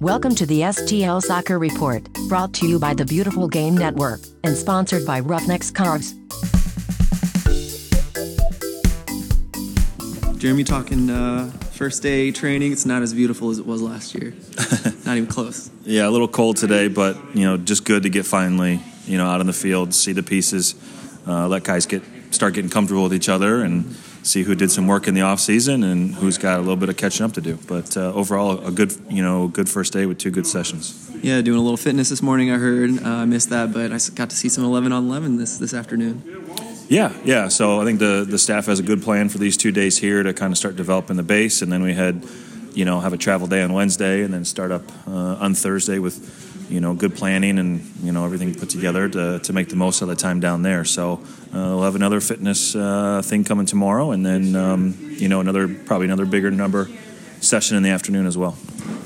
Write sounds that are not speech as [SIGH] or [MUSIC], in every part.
Welcome to the STL Soccer Report, brought to you by the Beautiful Game Network and sponsored by Roughnecks Cars. Jeremy talking uh, first day training. It's not as beautiful as it was last year. [LAUGHS] not even close. Yeah, a little cold today, but you know, just good to get finally you know out on the field, see the pieces, uh, let guys get start getting comfortable with each other, and see who did some work in the off season and who's got a little bit of catching up to do. But uh, overall, a good you know good first day with two good sessions. Yeah, doing a little fitness this morning. I heard uh, I missed that, but I got to see some 11 on 11 this this afternoon. Yeah, yeah. So I think the the staff has a good plan for these two days here to kind of start developing the base, and then we had, you know, have a travel day on Wednesday, and then start up uh, on Thursday with, you know, good planning and you know everything put together to to make the most of the time down there. So uh, we'll have another fitness uh, thing coming tomorrow, and then um, you know another probably another bigger number session in the afternoon as well.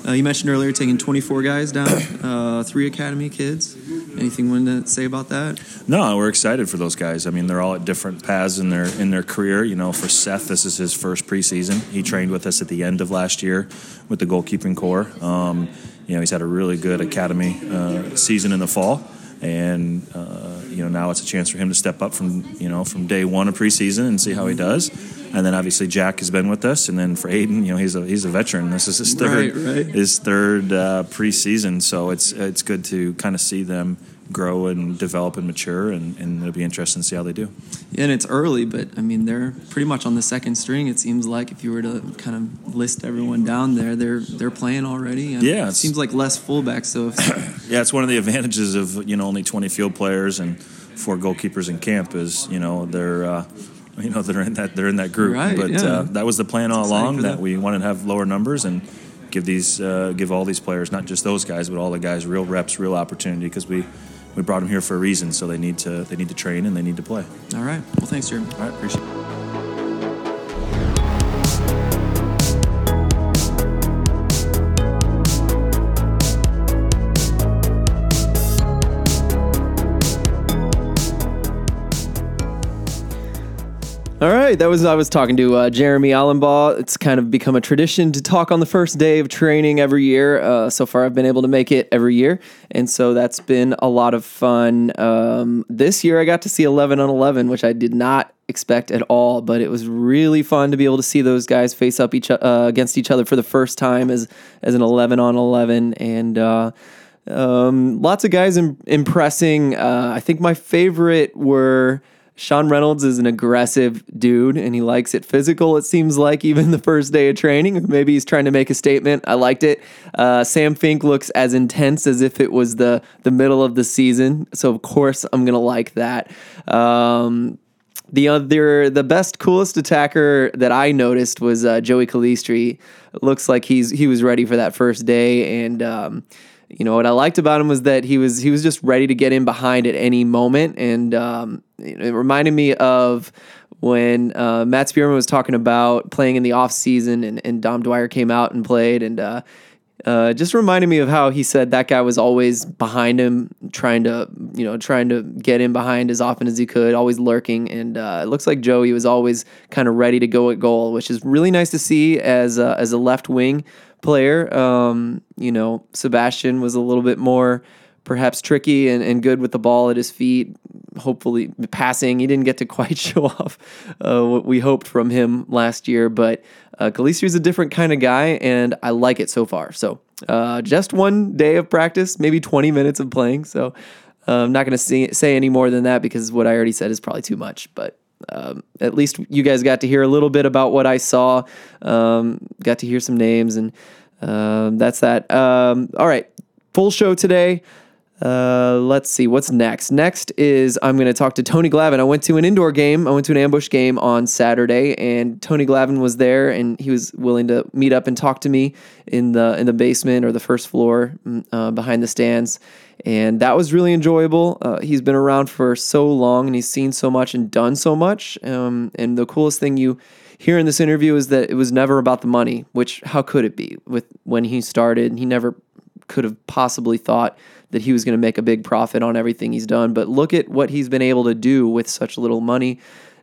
Uh, you mentioned earlier taking 24 guys down, uh, three academy kids. Anything you want to say about that? No, we're excited for those guys. I mean, they're all at different paths in their in their career. You know, for Seth, this is his first preseason. He trained with us at the end of last year with the goalkeeping core. Um, you know, he's had a really good academy uh, season in the fall, and uh, you know now it's a chance for him to step up from you know from day one of preseason and see how he does. And then obviously Jack has been with us, and then for Aiden, you know he's a he's a veteran. This is his third Right, right. his third uh, preseason, so it's it's good to kind of see them grow and develop and mature, and, and it'll be interesting to see how they do. Yeah, and it's early, but I mean they're pretty much on the second string. It seems like if you were to kind of list everyone down there, they're they're playing already. And Yeah, it seems like less fullbacks. So if, [COUGHS] Yeah, it's one of the advantages of you know only 20 field players and four goalkeepers in camp is you know they're uh, [LAUGHS] you know they're in that they're in that group. Right, but yeah. uh, that was the plan all along that we wanted to have lower numbers and give these uh, give all these players not just those guys but all the guys real reps, real opportunity because we we brought them here for a reason. So they need to they need to train and they need to play. all right, well, thanks, Jeremy. All right, appreciate it. All right, that was I was talking to uh, Jeremy Allenbaugh. It's kind of become a tradition to talk on the first day of training every year. Uh, so far, I've been able to make it every year, and so that's been a lot of fun. Um, this year, I got to see 11 on 11, which I did not expect at all, but it was really fun to be able to see those guys face up each uh, against each other for the first time as as an 11 on 11, and. Uh, um, lots of guys Im- impressing. Uh, I think my favorite were Sean Reynolds is an aggressive dude and he likes it physical, it seems like, even the first day of training. Maybe he's trying to make a statement. I liked it. Uh, Sam Fink looks as intense as if it was the, the middle of the season. So, of course, I'm going to like that. Um, the other, the best, coolest attacker that I noticed was uh, Joey Calistri. Looks like he's he was ready for that first day, and um, you know what I liked about him was that he was he was just ready to get in behind at any moment, and um, it reminded me of when uh, Matt Spearman was talking about playing in the off season, and, and Dom Dwyer came out and played, and uh, uh, just reminded me of how he said that guy was always behind him, trying to, you know, trying to get in behind as often as he could, always lurking. And uh, it looks like Joey was always kind of ready to go at goal, which is really nice to see as as a left wing player. Um, you know, Sebastian was a little bit more perhaps tricky and, and good with the ball at his feet. Hopefully, passing. He didn't get to [LAUGHS] quite show off uh, what we hoped from him last year, but uh, is a different kind of guy, and I like it so far. So, uh, just one day of practice, maybe 20 minutes of playing. So, uh, I'm not going to say any more than that because what I already said is probably too much. But um, at least you guys got to hear a little bit about what I saw, um, got to hear some names, and um, that's that. Um, all right, full show today. Uh, let's see what's next. Next is I'm going to talk to Tony Glavin. I went to an indoor game. I went to an ambush game on Saturday, and Tony Glavin was there, and he was willing to meet up and talk to me in the in the basement or the first floor mm, uh, behind the stands, and that was really enjoyable. Uh, he's been around for so long, and he's seen so much and done so much. Um, and the coolest thing you hear in this interview is that it was never about the money. Which how could it be? With when he started, he never could have possibly thought that he was going to make a big profit on everything he's done. But look at what he's been able to do with such little money.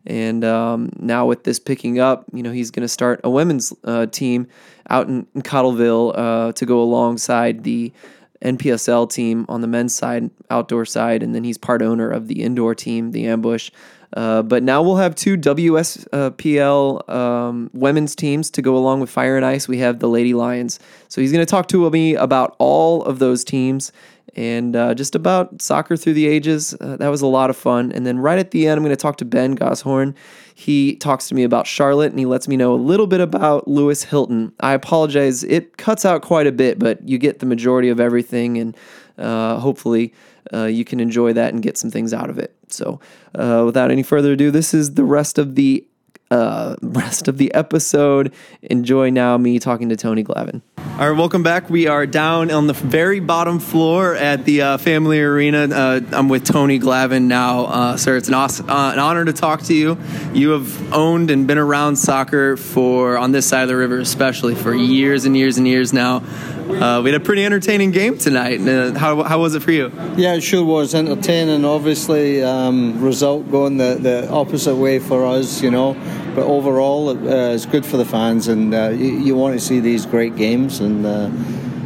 And um, now with this picking up, you know, he's going to start a women's uh, team out in, in Cottleville uh, to go alongside the NPSL team on the men's side, outdoor side, and then he's part owner of the indoor team, the Ambush. Uh, but now we'll have two WSPL um, women's teams to go along with Fire and Ice. We have the Lady Lions. So he's going to talk to me about all of those teams and uh, just about soccer through the ages. Uh, that was a lot of fun. And then right at the end, I'm going to talk to Ben Goshorn. He talks to me about Charlotte and he lets me know a little bit about Lewis Hilton. I apologize, it cuts out quite a bit, but you get the majority of everything, and uh, hopefully uh, you can enjoy that and get some things out of it. So, uh, without any further ado, this is the rest of the uh, [LAUGHS] rest of the episode. Enjoy now me talking to Tony Glavin. All right, welcome back. We are down on the very bottom floor at the uh, Family Arena. Uh, I'm with Tony Glavin now, uh, sir. It's an, awesome, uh, an honor to talk to you. You have owned and been around soccer for on this side of the river, especially for years and years and years now. Uh, we had a pretty entertaining game tonight. Uh, how, how was it for you? Yeah, it sure was entertaining. Obviously, um, result going the, the opposite way for us, you know. But overall, uh, it's good for the fans, and uh, you, you, want to see these great games. And uh,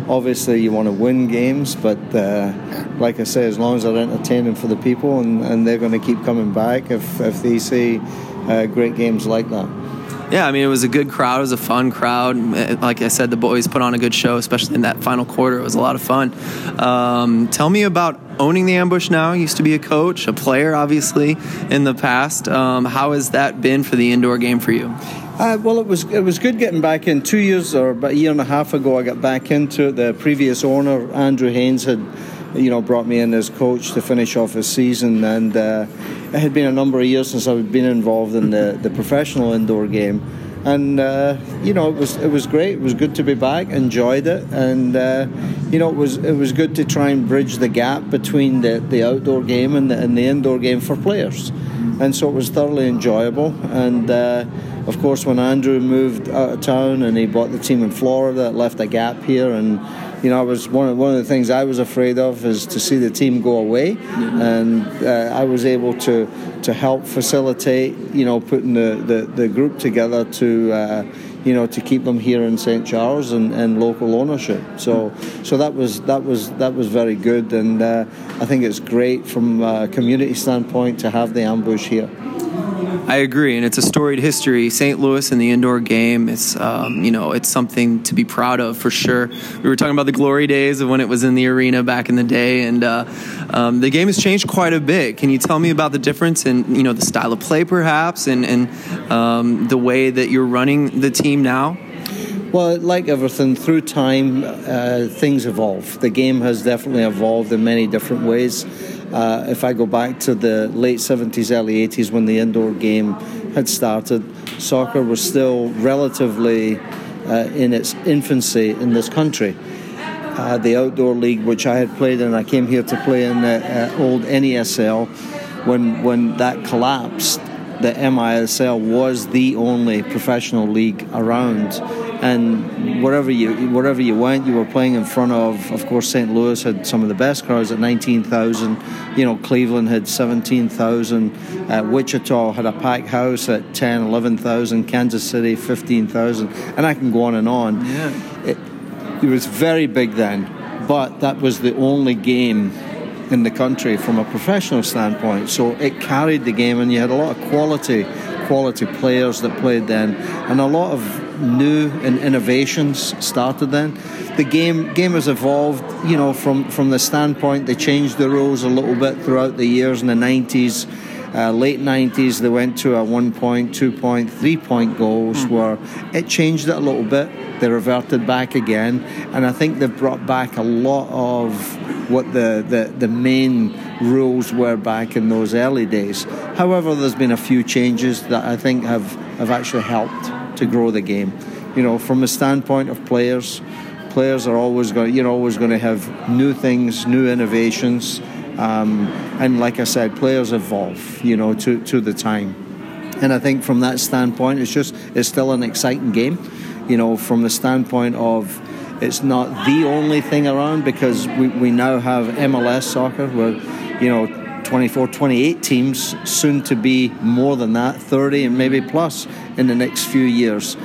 obviously, you want to win games, but uh, like I say, as long as they're entertaining for the people, and, and they're going to keep coming back if, if they see great games like that. Yeah, I mean, it was a good crowd. It was a fun crowd. Like I said, the boys put on a good show, especially in that final quarter. It was a lot of fun. Um, tell me about owning the ambush now. You used to be a coach, a player, obviously, in the past. Um, how has that been for the indoor game for you? Uh, well, it was it was good getting back in. Two years or about a year and a half ago, I got back into it. The previous owner, Andrew Haynes, had you know brought me in as coach to finish off his season, and uh, it had been a number of years since I had been involved in the, the professional indoor game. And uh, you know it was it was great. It was good to be back. Enjoyed it, and uh, you know it was it was good to try and bridge the gap between the, the outdoor game and the, and the indoor game for players. And so it was thoroughly enjoyable. And uh, of course, when Andrew moved out of town and he bought the team in Florida, it left a gap here. And you know, I was one of one of the things I was afraid of is to see the team go away, mm-hmm. and uh, I was able to to help facilitate, you know, putting the, the, the group together to. Uh, you know, to keep them here in St. Charles and, and local ownership. So, so that was that was that was very good, and uh, I think it's great from a community standpoint to have the ambush here. I agree, and it's a storied history. St. Louis in the indoor game, it's um, you know it's something to be proud of for sure. We were talking about the glory days of when it was in the arena back in the day, and uh, um, the game has changed quite a bit. Can you tell me about the difference in you know the style of play, perhaps, and and um, the way that you're running the team now? Well, like everything, through time, uh, things evolve. The game has definitely evolved in many different ways. Uh, if I go back to the late 70s, early 80s when the indoor game had started, soccer was still relatively uh, in its infancy in this country. Uh, the outdoor league, which I had played in, I came here to play in the uh, old NASL. When when that collapsed, the MISL was the only professional league around and wherever you wherever you went, you were playing in front of. Of course, St. Louis had some of the best crowds at nineteen thousand. You know, Cleveland had seventeen thousand. Uh, Wichita had a packed house at 10, 11,000. Kansas City fifteen thousand, and I can go on and on. Yeah, it, it was very big then, but that was the only game in the country from a professional standpoint. So it carried the game, and you had a lot of quality, quality players that played then, and a lot of new and innovations started then. The game game has evolved, you know, from from the standpoint they changed the rules a little bit throughout the years in the 90s. Uh, late 90s, they went to a one point, two point, three point goals mm. where it changed it a little bit. They reverted back again, and I think they've brought back a lot of what the, the, the main rules were back in those early days. However, there's been a few changes that I think have, have actually helped to grow the game. You know, from the standpoint of players, players are always going. You're always going to have new things, new innovations, um, and like I said, players evolve. You know, to to the time. And I think from that standpoint, it's just it's still an exciting game. You know, from the standpoint of it's not the only thing around because we, we now have MLS soccer where, you know, 24, 28 teams, soon to be more than that, 30 and maybe plus in the next few years.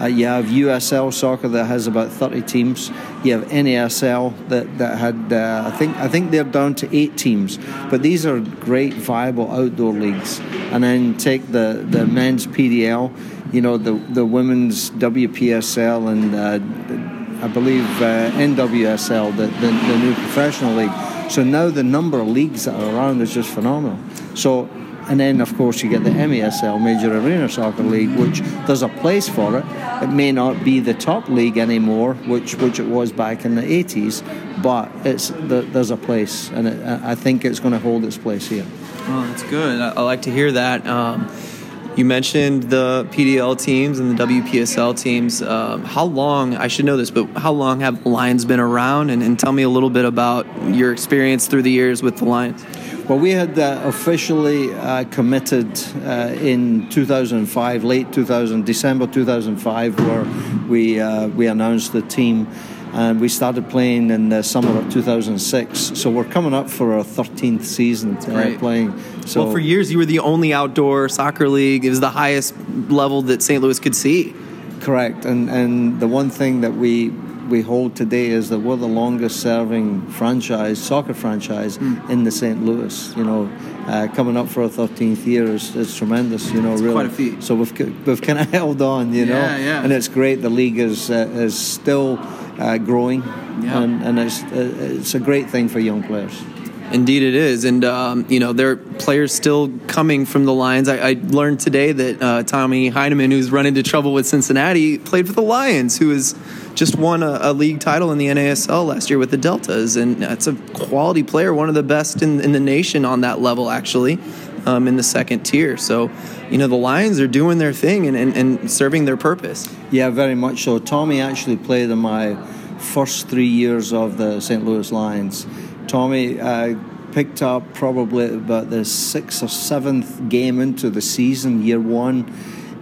Uh, you have USL soccer that has about 30 teams. You have NASL that, that had, uh, I think, I think they're down to eight teams. But these are great, viable outdoor leagues. And then take the, the men's PDL, you know, the, the women's WPSL, and uh, I believe uh, NWSL, the, the, the new professional league. So now the number of leagues that are around is just phenomenal. So and then, of course, you get the MASL, Major Arena Soccer League, which there's a place for it. It may not be the top league anymore, which which it was back in the 80s, but it's there's a place, and it, I think it's going to hold its place here. Oh, that's good. I, I like to hear that. Um, you mentioned the PDL teams and the WPSL teams. Um, how long, I should know this, but how long have the Lions been around? And, and, tell me a little bit about your experience through the years with the Lions. Well, we had uh, officially uh, committed uh, in 2005, late 2000, December 2005, where we uh, we announced the team, and we started playing in the summer of 2006. So we're coming up for our 13th season uh, playing. So well, for years you were the only outdoor soccer league. It was the highest level that St. Louis could see. Correct, and and the one thing that we we hold today is that we're the longest serving franchise, soccer franchise mm. in the St. Louis. You know, uh, coming up for our 13th year is, is tremendous. You know, it's really. Quite a feat. So we've we've kind of [LAUGHS] held on. You yeah, know, yeah. and it's great. The league is uh, is still uh, growing, yeah. and and it's uh, it's a great thing for young players. Indeed, it is, and um, you know there are players still coming from the Lions. I, I learned today that uh, Tommy Heinemann, who's run into trouble with Cincinnati, played for the Lions, who has just won a, a, league title in the NASL last year with the Deltas, and it's a quality player, one of the best in, in the nation on that level, actually, um, in the second tier. So, you know, the Lions are doing their thing and, and, and serving their purpose. Yeah, very much so. Tommy actually played in my first three years of the St. Louis Lions Tommy uh, picked up probably about the sixth or seventh game into the season, year one.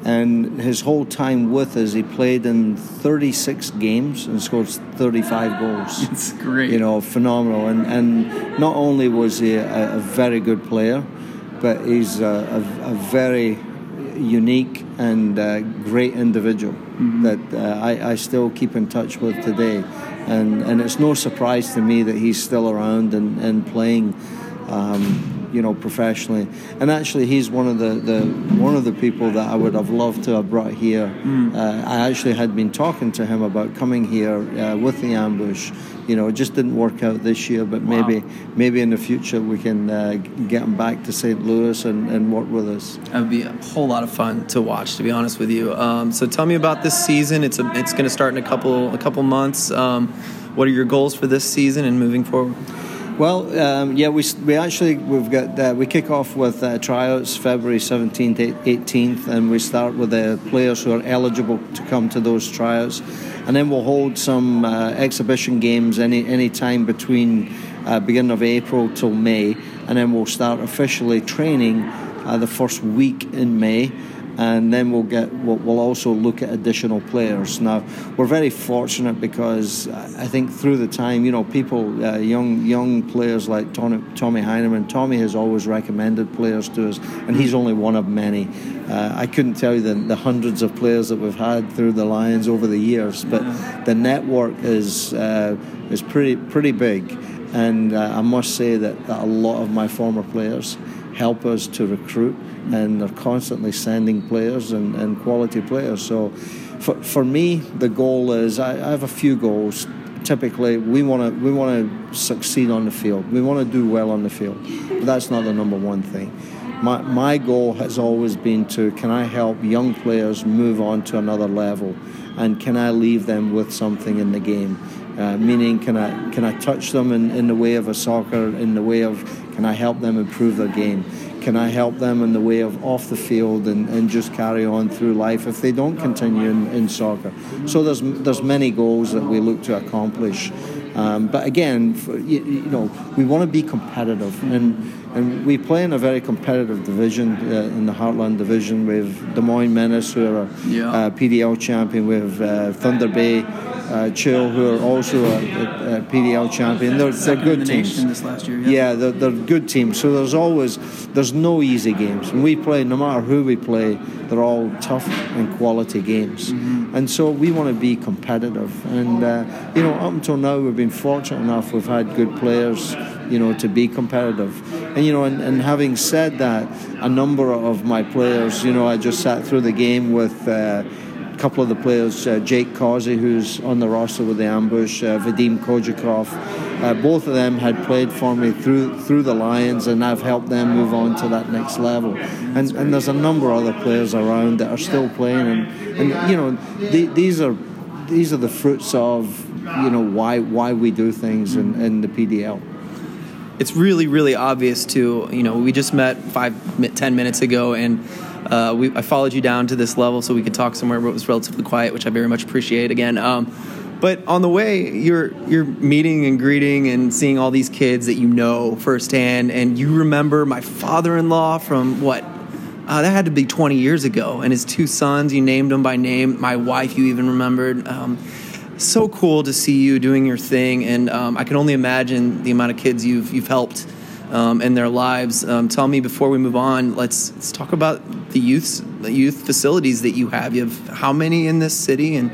And his whole time with us, he played in 36 games and scored 35 goals. [LAUGHS] It's great. You know, phenomenal. And, and not only was he a, a very good player, but he's a, a, a very unique and uh, great individual mm-hmm. that uh, I, I still keep in touch with today and and it's no surprise to me that he's still around and and playing. Um, you know, professionally, and actually, he's one of the, the one of the people that I would have loved to have brought here. Mm. Uh, I actually had been talking to him about coming here uh, with the ambush. You know, it just didn't work out this year, but wow. maybe maybe in the future we can uh, get him back to St. Louis and, and work with us. That would be a whole lot of fun to watch, to be honest with you. Um, so tell me about this season. It's a, it's going to start in a couple a couple months. Um, what are your goals for this season and moving forward? Well, um, yeah, we, we actually we've got uh, we kick off with uh, tryouts February seventeenth, eighteenth, and we start with the players who are eligible to come to those tryouts, and then we'll hold some uh, exhibition games any any time between uh, beginning of April till May, and then we'll start officially training uh, the first week in May and then we'll get we'll, also look at additional players. Now we're very fortunate because I think through the time, you know, people, uh, young young players like Tommy, Tommy Heinemann, Tommy has always recommended players to us, and he's only one of many. Uh, I couldn't tell you the, the, hundreds of players that we've had through the Lions over the years, but the network is uh, is pretty pretty big, and uh, I must say that, that a lot of my former players help us to recruit and they're constantly sending players and, and quality players. So for, for me, the goal is I, I have a few goals. Typically, we want to we want to succeed on the field. We want to do well on the field. But that's not the number one thing. My, my goal has always been to can I help young players move on to another level, and can I leave them with something in the game? Uh, meaning, can I can I touch them in, in the way of a soccer, in the way of can I help them improve their game? Can I help them in the way of off the field and, and just carry on through life if they don't continue in, in soccer? So there's there's many goals that we look to accomplish. Um, but again, for, you, you, know, we want to be competitive, and and we play in a very competitive division uh, in the Heartland division. We have Des Moines Menace, who are a yeah. uh, PDL champion. We have uh, Thunder Bay uh, Chill, who are also a, a, a PDL champion. They're, they're good teams. this last year, yeah. Yeah, they're, they're good teams. So there's always there's no easy games. When we play, no matter who we play, they're all tough and quality games. And so we want to be competitive. And uh, you know, up until now, we've been fortunate enough. We've had good players, you know, to be competitive. And you know, and, and having said that, a number of my players, you know, I just sat through the game with. Uh, a couple of the players, uh, Jake Causey, who's on the roster with the ambush, uh, Vadim Kojakov, uh, both of them had played for me through through the Lions, and I've helped them move on to that next level. And and there's a number of other players around that are still playing, and and you know the, these are these are the fruits of you know why why we do things in, in the PDL. it's really really obvious too you know we just met five ten minutes ago and uh, we, I followed you down to this level so we could talk somewhere where it was relatively quiet, which I very much appreciate. Again, um, but on the way, you're you're meeting and greeting and seeing all these kids that you know firsthand, and you remember my father-in-law from what? Uh, that had to be 20 years ago, and his two sons. You named them by name. My wife, you even remembered. Um, so cool to see you doing your thing, and um, I can only imagine the amount of kids you've you've helped um, in their lives. Um, tell me before we move on. Let's, let's talk about the youth the youth facilities that you have. You have how many in this city, and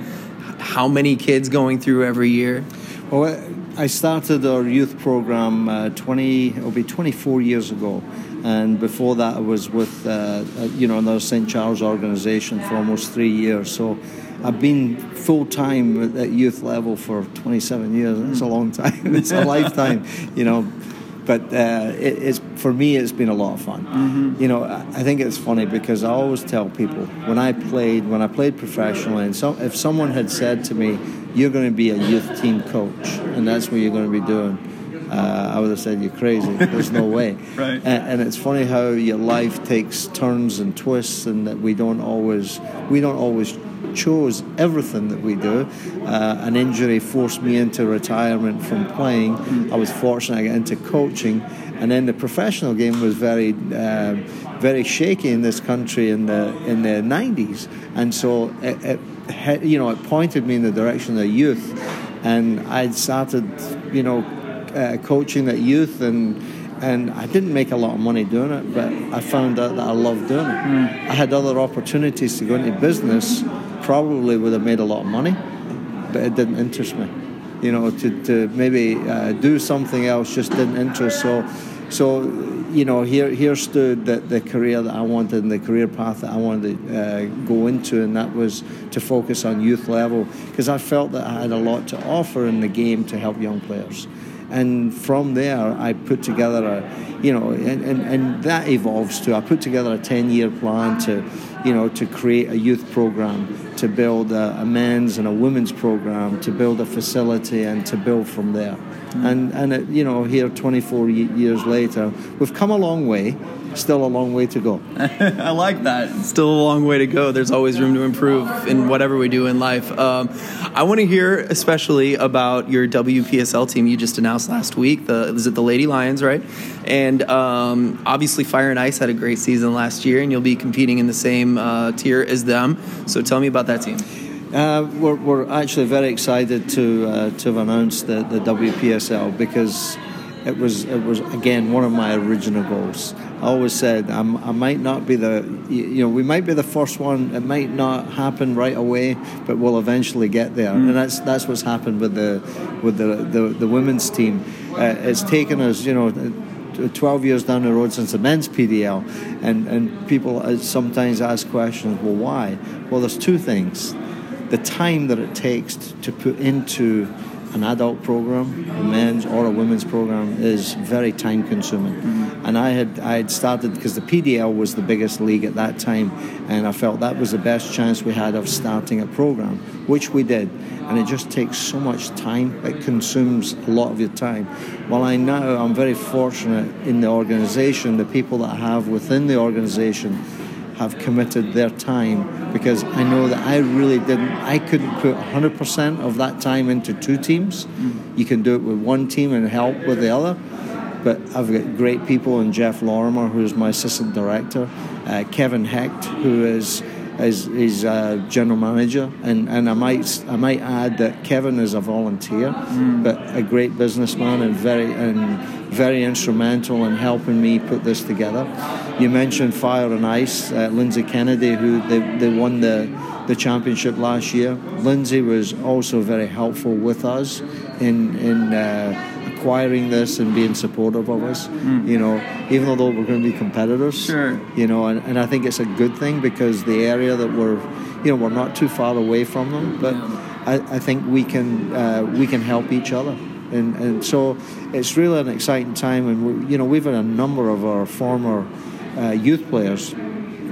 how many kids going through every year? Well, I started our youth program uh, 20, it'll be 24 years ago. And before that, I was with, uh, uh, you know, another St. Charles organization for almost three years. So I've been full time at youth level for 27 years. It's a long time. [LAUGHS] It's a [LAUGHS] lifetime, you know. But uh, it, it's for me, it's been a lot of fun. You know, I I think it's funny because I always tell people when I played, when I played professionally, and so, if someone had said to me, "You're going to be a youth team coach, and that's what you're going to be doing," uh, I would have said, "You're crazy. There's no way." [LAUGHS] Right. And, and it's funny how your life takes turns and twists, and that we don't always we don't always chose everything that we do. Uh, an injury forced me into retirement from playing. I was fortunate I got into coaching, and then the professional game was very, uh, very shaky in this country in the in the '90s, and so it, it you know it pointed me in the direction of youth, and I'd started, you know, uh, coaching that youth and and I didn't make a lot of money doing it, but I found out that I loved doing it. I had other opportunities to go into business, probably would have made a lot of money, but it didn't interest me. You know, to, to maybe uh, do something else just didn't interest. So, so you know, here here stood the, the career that I wanted and the career path that I wanted to uh, go into, and that was to focus on youth level because I felt that I had a lot to offer in the game to help young players and from there I put together a you know and, and, and that evolves to I put together a 10 year plan to you know to create a youth program to build a, a men's and a women's program to build a facility and to build from there. Mm. And and it, you know here 24 ye- years later we've come a long way still a long way to go [LAUGHS] I like that. Still a long way to go. There's always room to improve in whatever we do in life. Um, I want to hear especially about your WPSL team you just announced last week. The is it the Lady Lions, right? And um, obviously, Fire and Ice had a great season last year, and you'll be competing in the same uh, tier as them. So tell me about that team. Uh, we're, we're actually very excited to uh, to have announced the, the WPSL because it was it was again one of my original goals. I always said I'm, I might not be the you know we might be the first one. It might not happen right away, but we'll eventually get there. And that's that's what's happened with the with the the, the women's team. Uh, it's taken us you know. 12 years down the road since the men's PDL, and, and people uh, sometimes ask questions, well, why? Well, there's two things the time that it takes to put into an adult program, a men's or a women's program, is very time consuming. Mm-hmm. And I had I had started because the PDL was the biggest league at that time, and I felt that was the best chance we had of starting a program, which we did. And it just takes so much time; it consumes a lot of your time. While I now I'm very fortunate in the organisation, the people that I have within the organisation have committed their time because I know that I really didn't, I couldn't put 100% of that time into two teams. You can do it with one team and help with the other. But I've got great people in Jeff Lorimer, who's my assistant director, uh, Kevin Hecht, who is as his uh, general manager, and, and I might I might add that Kevin is a volunteer, but a great businessman and very and very instrumental in helping me put this together. You mentioned Fire and Ice, uh, Lindsay Kennedy, who they, they won the the championship last year. Lindsay was also very helpful with us in in. Uh, acquiring this and being supportive of us, you know, even though we're going to be competitors. Sure. You know, and, and I think it's a good thing because the area that we're, you know, we're not too far away from them, but I, I think we can uh, we can help each other. And, and so it's really an exciting time, and we, you know we've had a number of our former uh, youth players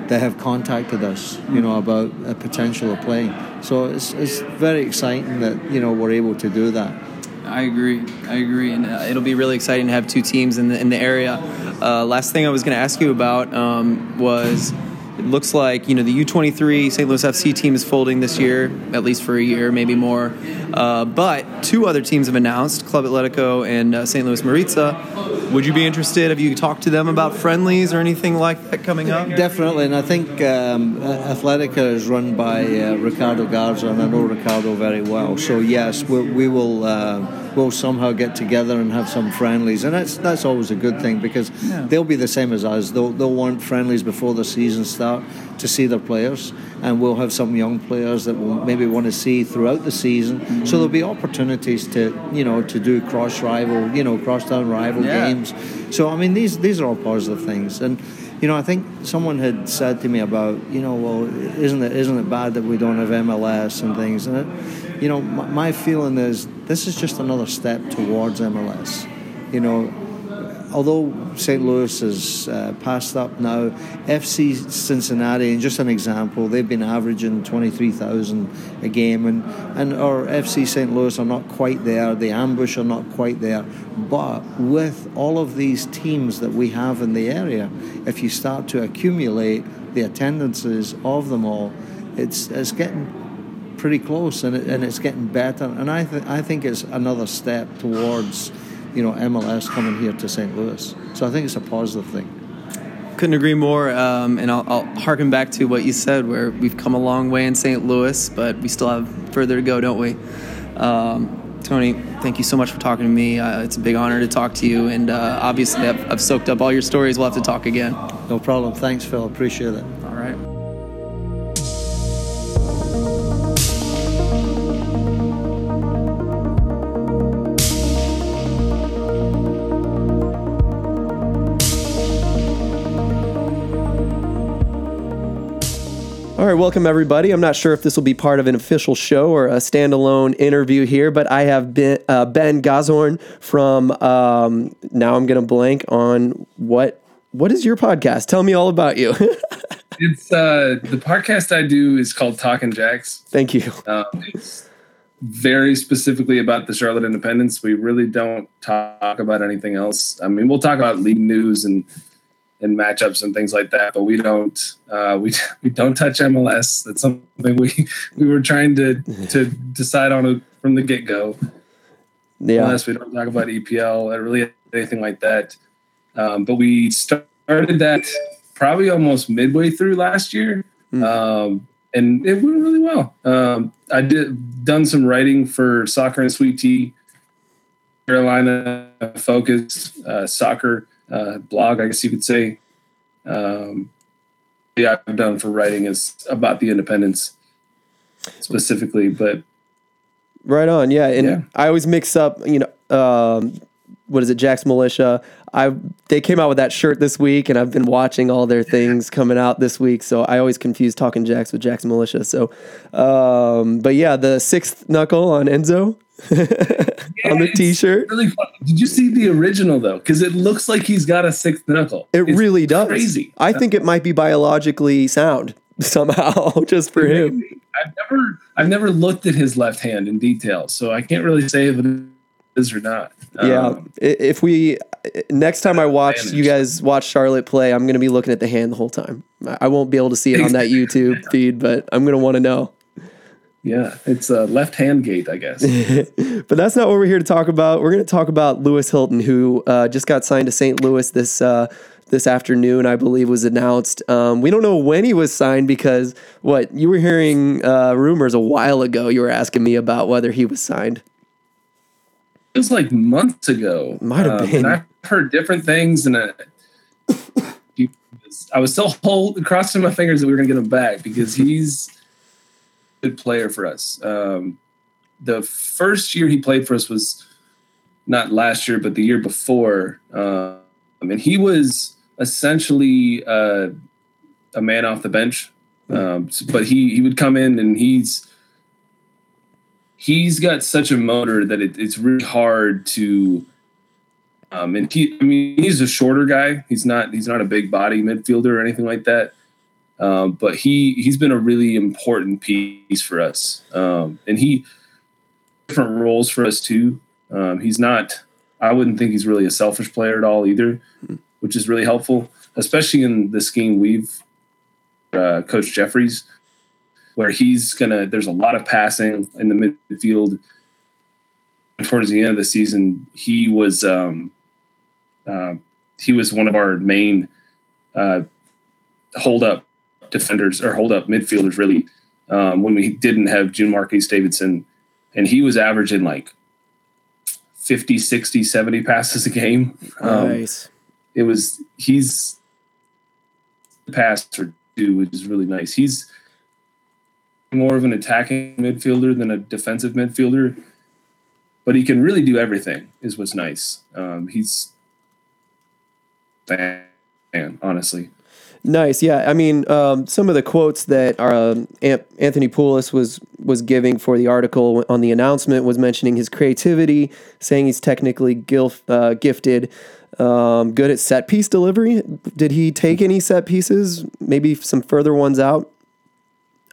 that have contacted us, you know, about a potential of playing. So it's, it's very exciting that you know we're able to do that. I agree. I agree, and uh, it'll be really exciting to have two teams in the in the area. Uh, last thing I was going to ask you about um, was. It looks like you know the U23 St. Louis FC team is folding this year, at least for a year, maybe more. Uh, but two other teams have announced: Club Atletico and uh, St. Louis Maritza. Would you be interested? Have you talked to them about friendlies or anything like that coming up? Definitely, and I think um, Atletico is run by uh, Ricardo Garza, and I know Ricardo very well. So yes, we, we will uh, we'll somehow get together and have some friendlies, and that's that's always a good thing because they'll be the same as us. They'll they'll want friendlies before the season start to see their players, and we'll have some young players that will maybe want to see throughout the season. Mm-hmm. So there'll be opportunities to you know to do cross rival, you know, cross town rival Yeah. games. So I mean these these are all positive things and. You know, I think someone had said to me about, you know, well, isn't it isn't it bad that we don't have MLS and things? And it, you know, my, feeling is this is just another step towards MLS. You know, although St. Louis is uh, passed up now, FC Cincinnati, and just an example, they've been averaging 23,000 a game, and, and our FC St. Louis are not quite there, the ambush are not quite there. But with all of these teams that we have in the area, if you start to accumulate the attendances of them all, it's, it's getting pretty close and, it, and it's getting better. And I, th- I think it's another step towards, you know, MLS coming here to St. Louis. So I think it's a positive thing. Couldn't agree more. Um, and I'll, I'll harken back to what you said, where we've come a long way in St. Louis, but we still have further to go, don't we? Um, Tony, thank you so much for talking to me. Uh, it's a big honor to talk to you, and uh, obviously I've, I've soaked up all your stories. We'll have to talk again. No problem. Thanks, Phil. Appreciate it. All right. All right, welcome everybody. I'm not sure if this will be part of an official show or a standalone interview here, but I have been uh, Ben Gazorn from. Um, now I'm going to blank on what what is your podcast? Tell me all about you. [LAUGHS] It's uh the podcast I do is called Talking Jacks. Thank you. Um, it's very specifically about the Charlotte Independence. We really don't talk about anything else. I mean, we'll talk about league news and and matchups and things like that, but we don't uh, we [LAUGHS] we don't touch MLS. That's something we [LAUGHS] we were trying to to decide on from the get go. Yeah. Unless we don't talk about EPL or really anything like that. Um, but we started that probably almost midway through last year, um, and it went really well. Um, I did done some writing for Soccer and Sweet Tea, Carolina focused uh, soccer uh, blog, I guess you could say. Um, yeah, I've done for writing is about the independence specifically, but Right on, yeah. And Yeah. I always mix up, you know, um, what is it, Jack's Militia. I they came out with that shirt this week, and I've been watching all their things coming out this week. So I always confuse talking Jacks with Jack's Militia. So, um, but yeah, the sixth knuckle on Enzo [LAUGHS] on the T-shirt. Really. Did you see the original though? Because it looks like he's got a sixth knuckle. It It's really does. Crazy. I think it might be biologically sound [LAUGHS] somehow, just for him. I've never, I've never looked at his left hand in detail, so I can't really say if it is or not. Yeah, Um, if we next time I watch you guys watch Charlotte play, I'm gonna be looking at the hand the whole time. I I won't be able to see it on that [LAUGHS] YouTube feed, but I'm gonna want to know. Yeah, it's a left hand gate, I guess. [LAUGHS] but that's not what we're here to talk about. We're going to talk about Lewis Hilton, who uh, just got signed to St. Louis this uh, this afternoon, I believe, was announced. Um, we don't know when he was signed because what you were hearing uh, rumors a while ago. You were asking me about whether he was signed. It was like months ago. Might have Um, been. I've heard different things, and uh, I was still hold, crossing my fingers that we were going to get him back because he's good player for us. Um, the first year he played for us was not last year, but the year before. I mean, he was essentially uh, a man off the bench, um, but he he would come in and he's he's got such a motor that it, it's really hard to. Um, and he, I mean, he's a shorter guy. He's not he's not a big body midfielder or anything like that. Um, but he he's been a really important piece for us. Um, and he different roles for us too. Um, he's not. I wouldn't think he's really a selfish player at all either, which is really helpful, especially in the scheme we've uh, Coach Jeffries, where he's gonna. There's a lot of passing in the midfield. Towards the end of the season, he was um, uh, he was one of our main uh, hold up defenders or hold up midfielders really um, when we didn't have Jun Marques Davidson, and he was averaging like 50, 60, 70 passes a game. Um, nice. it was he's the passer too, which is really nice. He's more of an attacking midfielder than a defensive midfielder, but he can really do everything. Is what's nice. Um, he's fan, honestly. Nice, yeah. I mean, um, some of the quotes that um, Anthony Pulis was was giving for the article on the announcement was mentioning his creativity, saying he's technically gilf, uh, gifted, um, good at set piece delivery. Did he take any set pieces? Maybe some further ones out.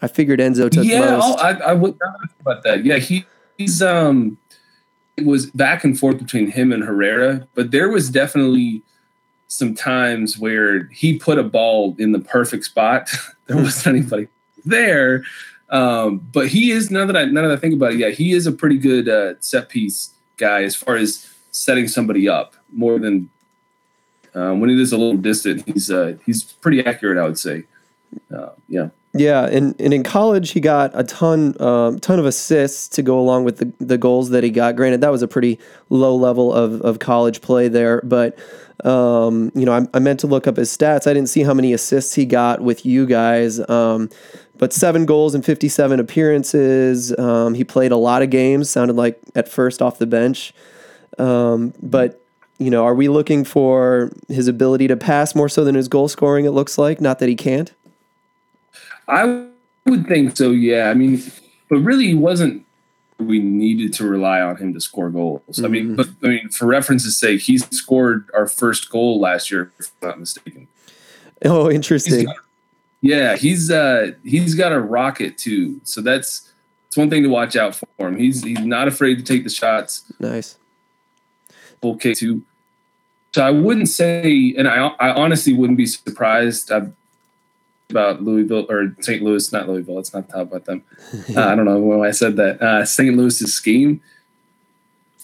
I figured Enzo took yeah, most. oh, I, I would not about that. Yeah, he, he's um, it was back and forth between him and Herrera, but there was definitely some times where he put a ball in the perfect spot. [LAUGHS] there wasn't anybody there, um, but he is now that I now that I think about it, yeah, he is a pretty good uh, set piece guy as far as setting somebody up more than. Um, when it is a little distant, he's uh, he's pretty accurate, I would say. Uh, yeah. Yeah, and, and in college he got a ton um, ton of assists to go along with the, the goals that he got. Granted, that was a pretty low level of, of college play there, but um, you know I, I meant to look up his stats. I didn't see how many assists he got with you guys, um, but seven goals and fifty seven appearances. Um, he played a lot of games. Sounded like at first off the bench, um, but you know, are we looking for his ability to pass more so than his goal scoring? It looks like not that he can't. I would think so, yeah. I mean, but really, he wasn't. We needed to rely on him to score goals. I mean, but I mean, for reference's sake, he scored our first goal last year, if I'm not mistaken. Oh, He's interesting. got- yeah, he's uh he's got a rocket too. So that's it's one thing to watch out for him. He's he's not afraid to take the shots. Nice. Okay, too. So I wouldn't say, and I I honestly wouldn't be surprised. i about Louisville or St. Louis, not Louisville. Let's not talk about them. Uh, I don't know when I said that. Uh, St. Louis's scheme,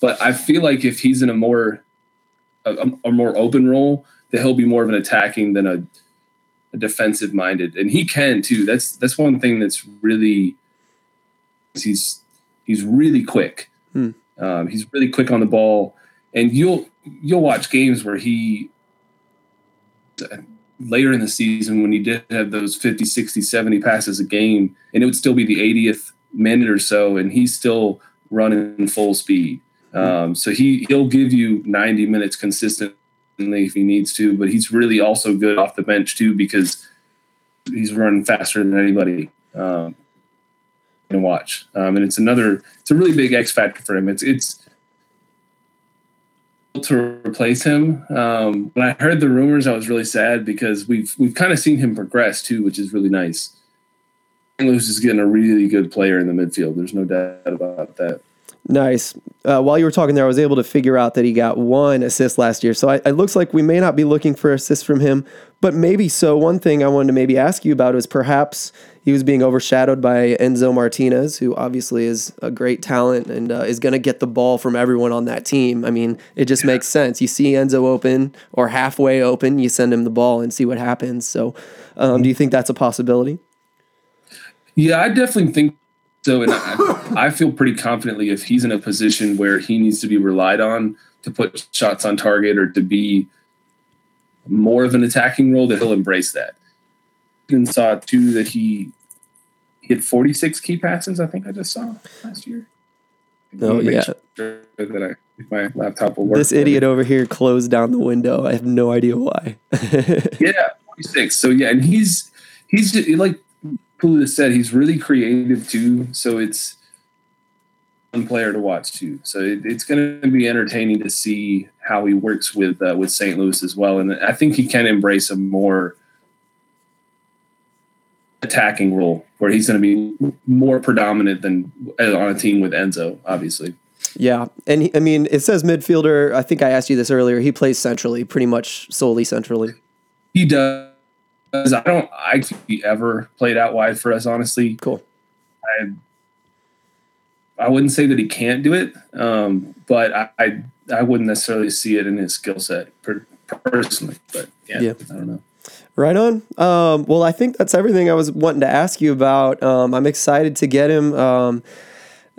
but I feel like if he's in a more a, a more open role, that he'll be more of an attacking than a, a defensive minded, and he can too. That's that's one thing that's really he's he's really quick. Hmm. Um, he's really quick on the ball, and you'll you'll watch games where he later in the season when he did have those 50 60 70 passes a game and it would still be the 80th minute or so and he's still running full speed. Um, so he he'll give you 90 minutes consistently if he needs to but he's really also good off the bench too because he's running faster than anybody um, can watch. Um, and it's another it's a really big x factor for him. It's it's to replace him. Um, when I heard the rumors, I was really sad because we've we've kind of seen him progress too, which is really nice. Louis is getting a really good player in the midfield. There's no doubt about that. Nice. Uh, while you were talking there, I was able to figure out that he got one assist last year. So I, it looks like we may not be looking for assists from him, but maybe so. One thing I wanted to maybe ask you about is perhaps he was being overshadowed by Enzo Martinez, who obviously is a great talent and uh, is going to get the ball from everyone on that team. I mean, it just makes sense. You see Enzo open or halfway open, you send him the ball and see what happens. So, um, do you think that's a possibility? Yeah, I definitely think so. And I, I feel pretty confidently if he's in a position where he needs to be relied on to put shots on target or to be more of an attacking role, that he'll embrace that. And saw too that he had 46 key passes. I think I just saw last year. Oh yeah. sure that I, if my laptop will work. This idiot over here closed down the window. I have no idea why. [LAUGHS] Yeah, 46. So yeah, and he's he's like Pulis said, he's really creative too. So it's one player to watch too. So it, it's going to be entertaining to see how he works with uh, with St. Louis as well. And I think he can embrace a more attacking role where he's going to be more predominant than uh, on a team with Enzo, obviously. Yeah, and he, I mean, it says midfielder. I think I asked you this earlier. He plays centrally, pretty much solely centrally. He does. I don't. I think he ever played out wide for us, honestly. Cool. I I wouldn't say that he can't do it, um, but I, I I wouldn't necessarily see it in his skill set per, personally. But yeah, Yeah. I don't know. Right on. Um, well, I think that's everything I was wanting to ask you about. Um, I'm excited to get him, um,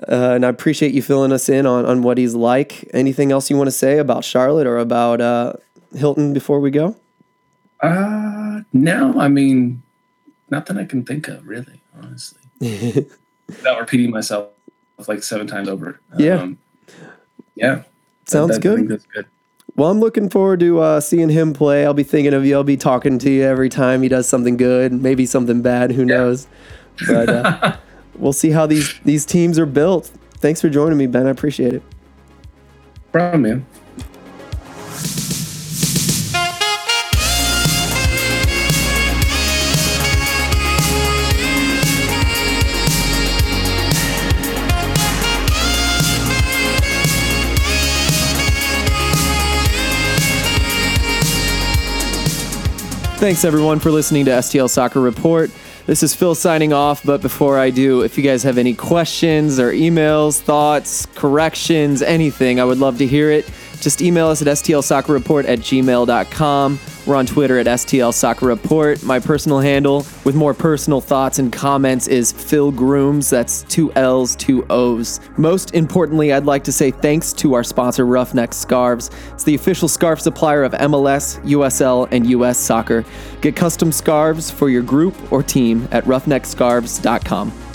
uh, and I appreciate you filling us in on, on what he's like. Anything else you want to say about Charlotte or about uh, Hilton before we go? Uh no, I mean, nothing I can think of really, honestly. [LAUGHS] Without repeating myself like seven times over. Yeah. Um, yeah. Sounds That- I good. that's good. Well, I'm looking forward to uh, seeing him play. I'll be thinking of you. I'll be talking to you every time he does something good, maybe something bad. Who knows? But uh, [LAUGHS] we'll see how these these teams are built. Thanks for joining me, Ben. I appreciate it. Problem, man. Thanks everyone for listening to STL Soccer Report. This is Phil signing off, but before I do, if you guys have any questions or emails, thoughts, corrections, anything, I would love to hear it. Just email us at stlsoccerreport at gmail.com. We're on Twitter at STL Soccer Report. My personal handle with more personal thoughts and comments is Phil Grooms. That's two L's, two O's. Most importantly, I'd like to say thanks to our sponsor, Roughneck Scarves. It's the official scarf supplier of MLS, USL, and US Soccer. Get custom scarves for your group or team at roughneckscarves.com.